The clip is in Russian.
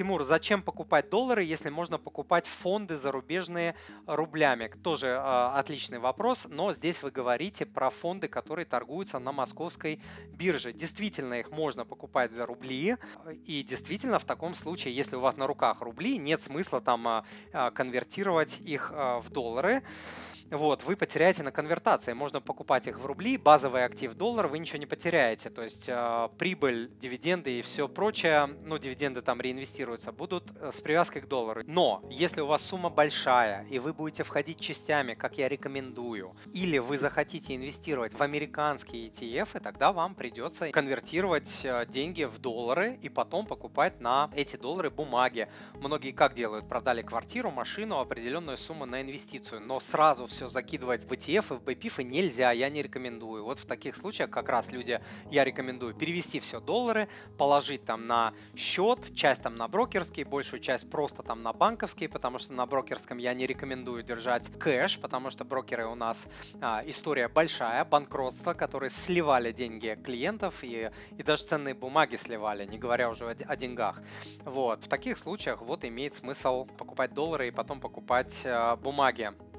Тимур, зачем покупать доллары, если можно покупать фонды зарубежные рублями? Тоже э, отличный вопрос, но здесь вы говорите про фонды, которые торгуются на московской бирже. Действительно, их можно покупать за рубли, и действительно в таком случае, если у вас на руках рубли, нет смысла там э, конвертировать их э, в доллары вот, вы потеряете на конвертации. Можно покупать их в рубли, базовый актив доллар, вы ничего не потеряете. То есть э, прибыль, дивиденды и все прочее, ну, дивиденды там реинвестируются, будут э, с привязкой к доллару. Но если у вас сумма большая, и вы будете входить частями, как я рекомендую, или вы захотите инвестировать в американские ETF, и тогда вам придется конвертировать э, деньги в доллары и потом покупать на эти доллары бумаги. Многие как делают? Продали квартиру, машину, определенную сумму на инвестицию, но сразу все все закидывать в ETF и в BPIF нельзя, я не рекомендую. Вот в таких случаях как раз люди, я рекомендую перевести все доллары, положить там на счет, часть там на брокерский, большую часть просто там на банковский, потому что на брокерском я не рекомендую держать кэш, потому что брокеры у нас а, история большая, банкротство, которые сливали деньги клиентов и, и даже ценные бумаги сливали, не говоря уже о, о деньгах. Вот, в таких случаях вот имеет смысл покупать доллары и потом покупать а, бумаги.